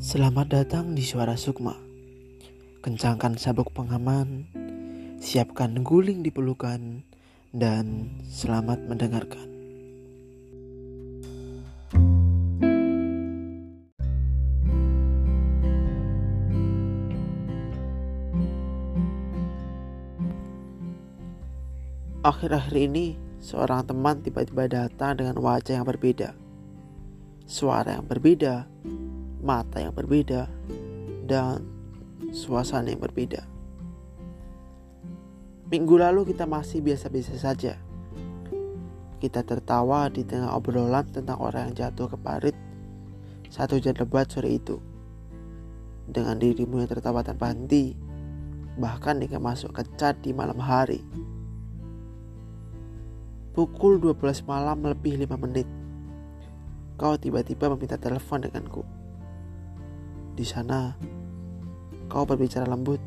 Selamat datang di Suara Sukma. Kencangkan sabuk pengaman, siapkan guling di pelukan, dan selamat mendengarkan. Akhir-akhir ini, seorang teman tiba-tiba datang dengan wajah yang berbeda, suara yang berbeda, mata yang berbeda, dan suasana yang berbeda. Minggu lalu kita masih biasa-biasa saja. Kita tertawa di tengah obrolan tentang orang yang jatuh ke parit satu hujan lebat sore itu. Dengan dirimu yang tertawa tanpa henti, bahkan hingga masuk ke cat di malam hari. Pukul 12 malam lebih 5 menit. Kau tiba-tiba meminta telepon denganku. Di sana, kau berbicara lembut,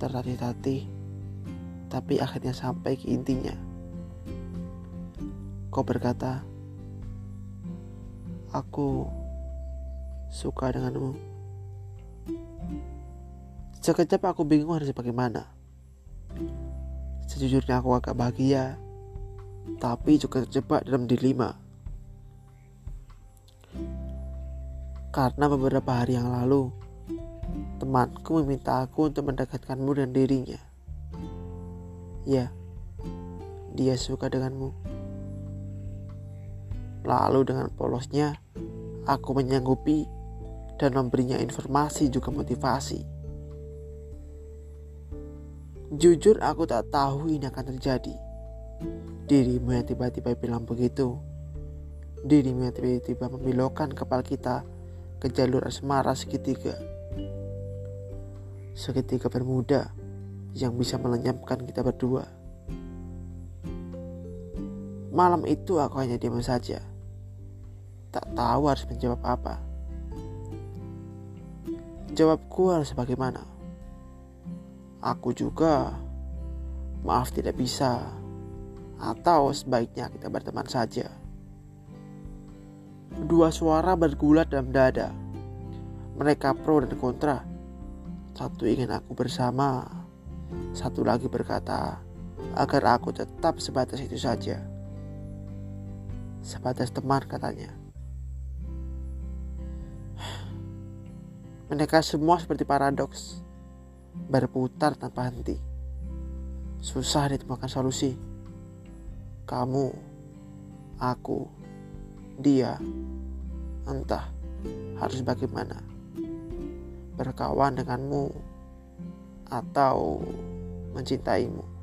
tertatih-tatih, tapi akhirnya sampai ke intinya. Kau berkata, "Aku suka denganmu." Sekejap aku bingung harus bagaimana. Sejujurnya aku agak bahagia tapi juga terjebak dalam dilema. Karena beberapa hari yang lalu, temanku meminta aku untuk mendekatkanmu dan dirinya. Ya, dia suka denganmu. Lalu dengan polosnya, aku menyanggupi dan memberinya informasi juga motivasi. Jujur aku tak tahu ini akan terjadi Dirimu yang tiba-tiba bilang begitu. Dirimu yang tiba-tiba membelokkan kepala kita ke jalur asmara segitiga. Segitiga bermuda yang bisa melenyapkan kita berdua. Malam itu aku hanya diam saja. Tak tahu harus menjawab apa. Jawabku harus bagaimana? Aku juga maaf tidak bisa atau sebaiknya kita berteman saja. Dua suara bergulat dalam dada. Mereka pro dan kontra. Satu ingin aku bersama, satu lagi berkata agar aku tetap sebatas itu saja. Sebatas teman katanya. Mereka semua seperti paradoks, berputar tanpa henti. Susah ditemukan solusi kamu, aku, dia, entah harus bagaimana. Berkawan denganmu atau mencintaimu.